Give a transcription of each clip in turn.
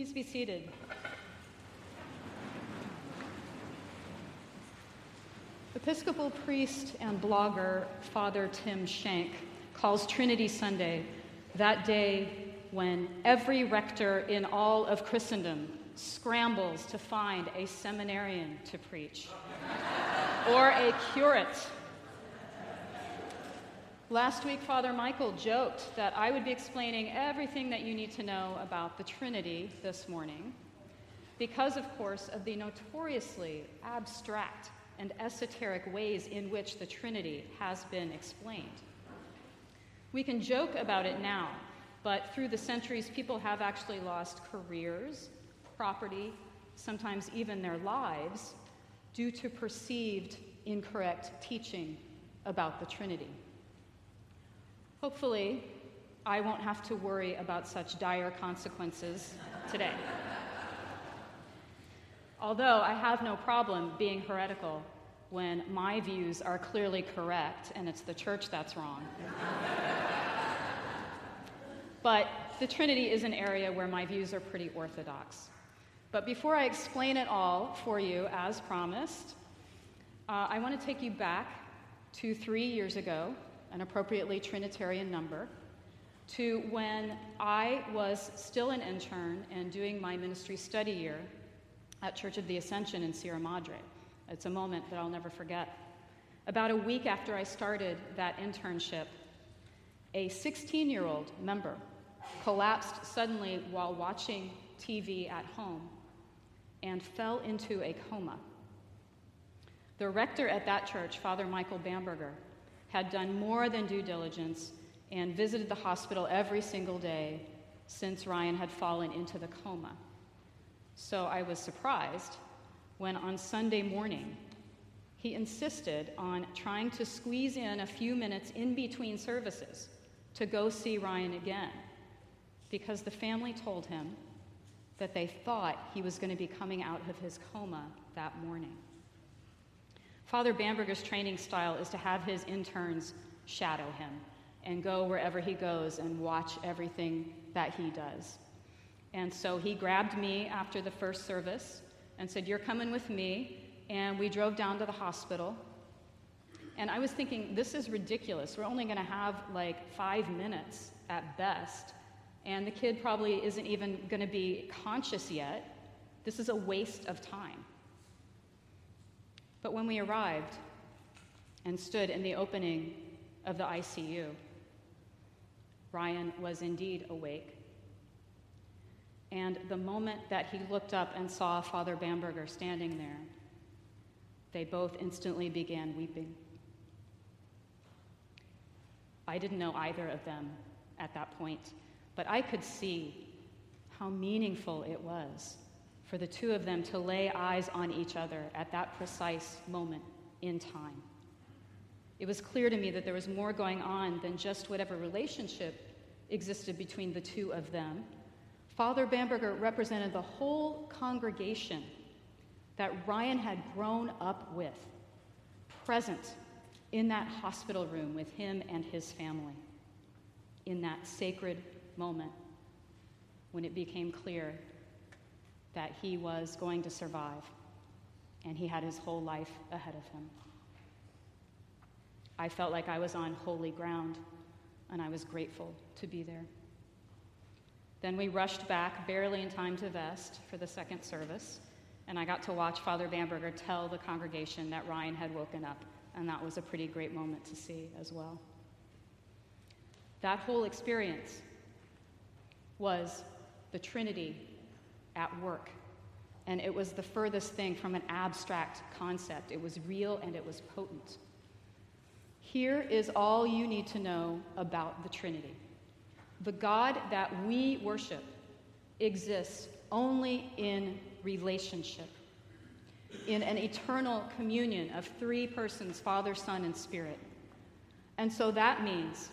Please be seated. Episcopal priest and blogger Father Tim Schenck calls Trinity Sunday that day when every rector in all of Christendom scrambles to find a seminarian to preach or a curate. Last week, Father Michael joked that I would be explaining everything that you need to know about the Trinity this morning because, of course, of the notoriously abstract and esoteric ways in which the Trinity has been explained. We can joke about it now, but through the centuries, people have actually lost careers, property, sometimes even their lives, due to perceived incorrect teaching about the Trinity. Hopefully, I won't have to worry about such dire consequences today. Although I have no problem being heretical when my views are clearly correct and it's the church that's wrong. but the Trinity is an area where my views are pretty orthodox. But before I explain it all for you, as promised, uh, I want to take you back to three years ago, an appropriately Trinitarian number, to when I was still an intern and doing my ministry study year at Church of the Ascension in Sierra Madre. It's a moment that I'll never forget. About a week after I started that internship, a 16 year old member collapsed suddenly while watching TV at home and fell into a coma. The rector at that church, Father Michael Bamberger, had done more than due diligence and visited the hospital every single day since Ryan had fallen into the coma. So I was surprised when on Sunday morning he insisted on trying to squeeze in a few minutes in between services to go see Ryan again because the family told him that they thought he was going to be coming out of his coma that morning. Father Bamberger's training style is to have his interns shadow him and go wherever he goes and watch everything that he does. And so he grabbed me after the first service and said, You're coming with me. And we drove down to the hospital. And I was thinking, This is ridiculous. We're only going to have like five minutes at best. And the kid probably isn't even going to be conscious yet. This is a waste of time. But when we arrived and stood in the opening of the ICU, Ryan was indeed awake and the moment that he looked up and saw Father Bamberger standing there, they both instantly began weeping. I didn't know either of them at that point, but I could see how meaningful it was for the two of them to lay eyes on each other at that precise moment in time. It was clear to me that there was more going on than just whatever relationship existed between the two of them Father Bamberger represented the whole congregation that Ryan had grown up with, present in that hospital room with him and his family, in that sacred moment when it became clear that he was going to survive and he had his whole life ahead of him. I felt like I was on holy ground, and I was grateful to be there. Then we rushed back, barely in time to vest, for the second service, and I got to watch Father Bamberger tell the congregation that Ryan had woken up, and that was a pretty great moment to see as well. That whole experience was the Trinity at work, and it was the furthest thing from an abstract concept. It was real and it was potent. Here is all you need to know about the Trinity. The God that we worship exists only in relationship, in an eternal communion of three persons Father, Son, and Spirit. And so that means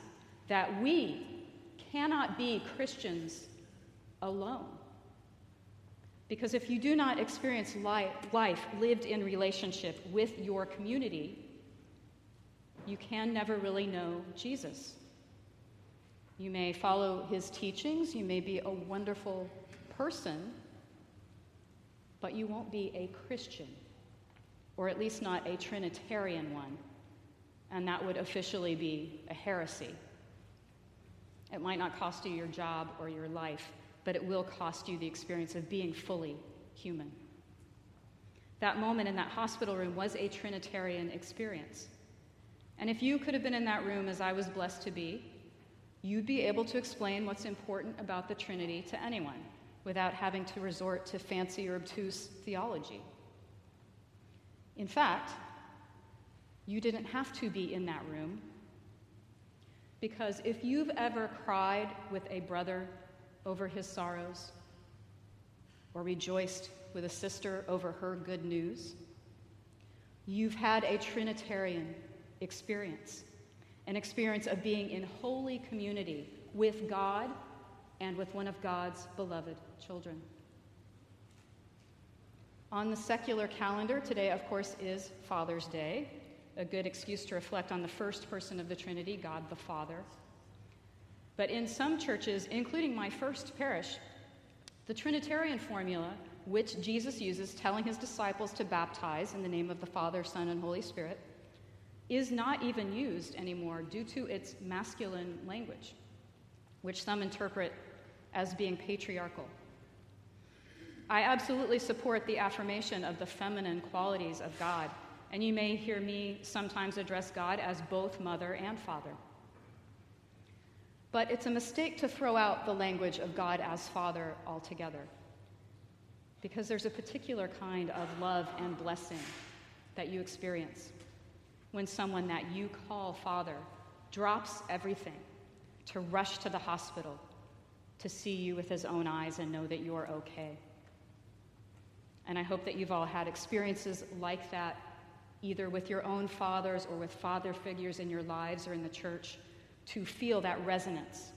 that we cannot be Christians alone. Because if you do not experience life, lived in relationship with your community, you can never really know Jesus. You may follow his teachings, you may be a wonderful person, but you won't be a Christian, or at least not a Trinitarian one, and that would officially be a heresy. It might not cost you your job or your life, but it will cost you the experience of being fully human. That moment in that hospital room was a Trinitarian experience. And if you could have been in that room as I was blessed to be, you'd be able to explain what's important about the Trinity to anyone without having to resort to fancy or obtuse theology. In fact, you didn't have to be in that room because if you've ever cried with a brother over his sorrows, or rejoiced with a sister over her good news, you've had a Trinitarian experience an experience of being in holy community with God and with one of God's beloved children. On the secular calendar, today, of course, is Father's Day, a good excuse to reflect on the first person of the Trinity, God the Father. But in some churches, including my first parish, the Trinitarian formula, which Jesus uses telling his disciples to baptize in the name of the Father, Son, and Holy Spirit, is not even used anymore due to its masculine language, which some interpret as being patriarchal. I absolutely support the affirmation of the feminine qualities of God, and you may hear me sometimes address God as both mother and father. But it's a mistake to throw out the language of God as Father altogether. Because there's a particular kind of love and blessing that you experience when someone that you call Father drops everything to rush to the hospital to see you with his own eyes and know that you're okay. And I hope that you've all had experiences like that, either with your own fathers or with father figures in your lives or in the church to feel that resonance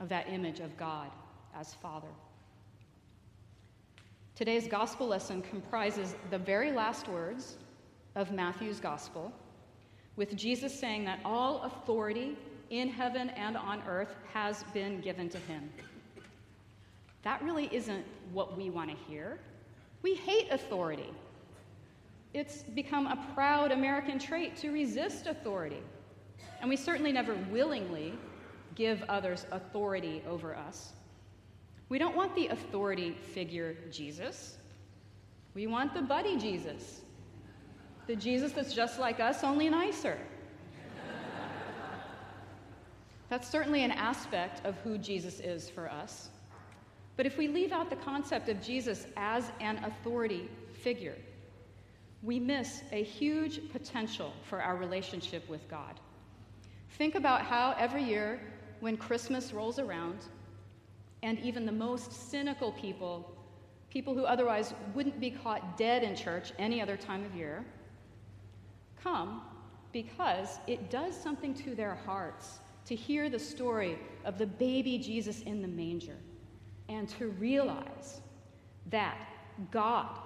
of that image of God as Father. Today's gospel lesson comprises the very last words of Matthew's gospel, with Jesus saying that all authority in heaven and on earth has been given to him. That really isn't what we want to hear. We hate authority. It's become a proud American trait to resist authority. And we certainly never willingly give others authority over us. We don't want the authority figure Jesus. We want the buddy Jesus, the Jesus that's just like us, only nicer. that's certainly an aspect of who Jesus is for us. But if we leave out the concept of Jesus as an authority figure, we miss a huge potential for our relationship with God. Think about how every year when Christmas rolls around, and even the most cynical people, people who otherwise wouldn't be caught dead in church any other time of year, come because it does something to their hearts to hear the story of the baby Jesus in the manger and to realize that God,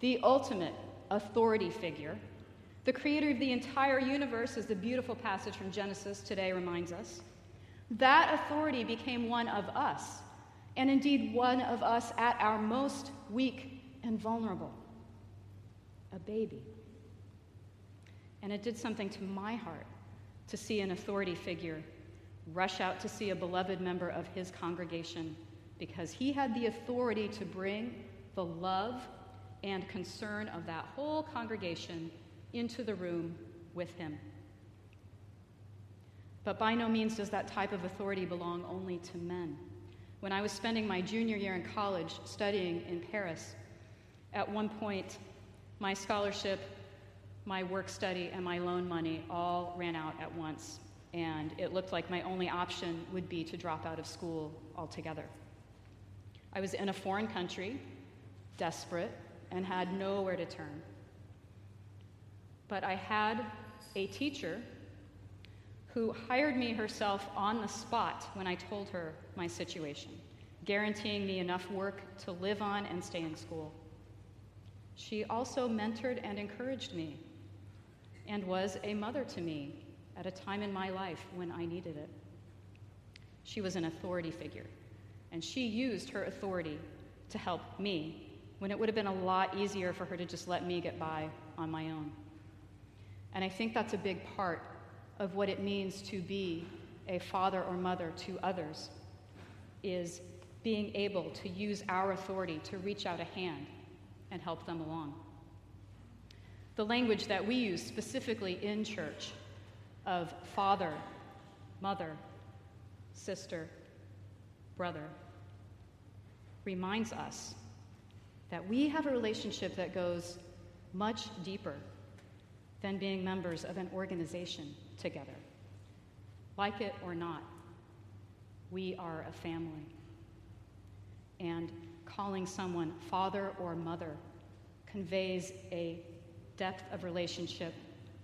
the ultimate authority figure, the creator of the entire universe, as the beautiful passage from Genesis today reminds us, that authority became one of us, and indeed one of us at our most weak and vulnerable a baby. And it did something to my heart to see an authority figure rush out to see a beloved member of his congregation because he had the authority to bring the love and concern of that whole congregation into the room with him. But by no means does that type of authority belong only to men. When I was spending my junior year in college studying in Paris, at one point, my scholarship, my work study, and my loan money all ran out at once, and it looked like my only option would be to drop out of school altogether. I was in a foreign country, desperate, and had nowhere to turn. But I had a teacher who hired me herself on the spot when I told her my situation, guaranteeing me enough work to live on and stay in school. She also mentored and encouraged me and was a mother to me at a time in my life when I needed it. She was an authority figure, and she used her authority to help me when it would have been a lot easier for her to just let me get by on my own. And I think that's a big part of what it means to be a father or mother to others is being able to use our authority to reach out a hand and help them along. The language that we use specifically in church of father, mother, sister, brother reminds us that we have a relationship that goes much deeper than being members of an organization together. Like it or not, we are a family. And calling someone father or mother conveys a depth of relationship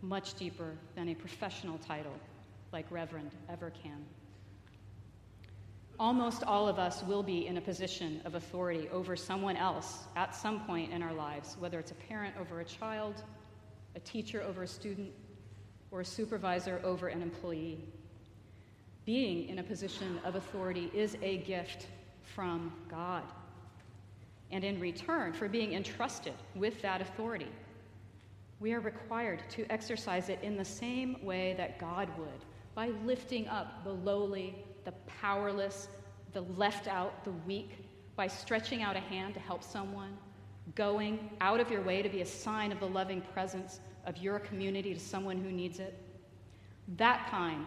much deeper than a professional title like Reverend ever can. Almost all of us will be in a position of authority over someone else at some point in our lives, whether it's a parent over a child, a teacher over a student, or a supervisor over an employee. Being in a position of authority is a gift from God. And in return for being entrusted with that authority, we are required to exercise it in the same way that God would by lifting up the lowly, the powerless, the left out, the weak, by stretching out a hand to help someone, going out of your way to be a sign of the loving presence of your community to someone who needs it. That kind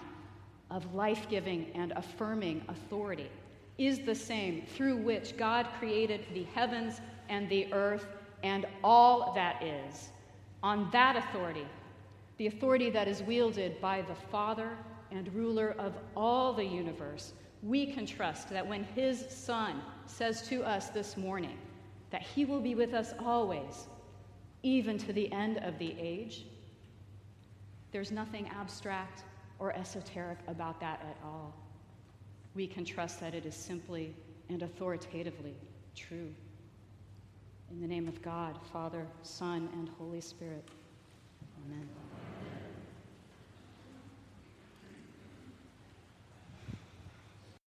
of life giving and affirming authority is the same through which God created the heavens and the earth and all that is. On that authority, the authority that is wielded by the Father and ruler of all the universe, we can trust that when His Son says to us this morning that He will be with us always, even to the end of the age, there's nothing abstract or esoteric about that at all we can trust that it is simply and authoritatively true. In the name of God, Father, Son, and Holy Spirit. Amen.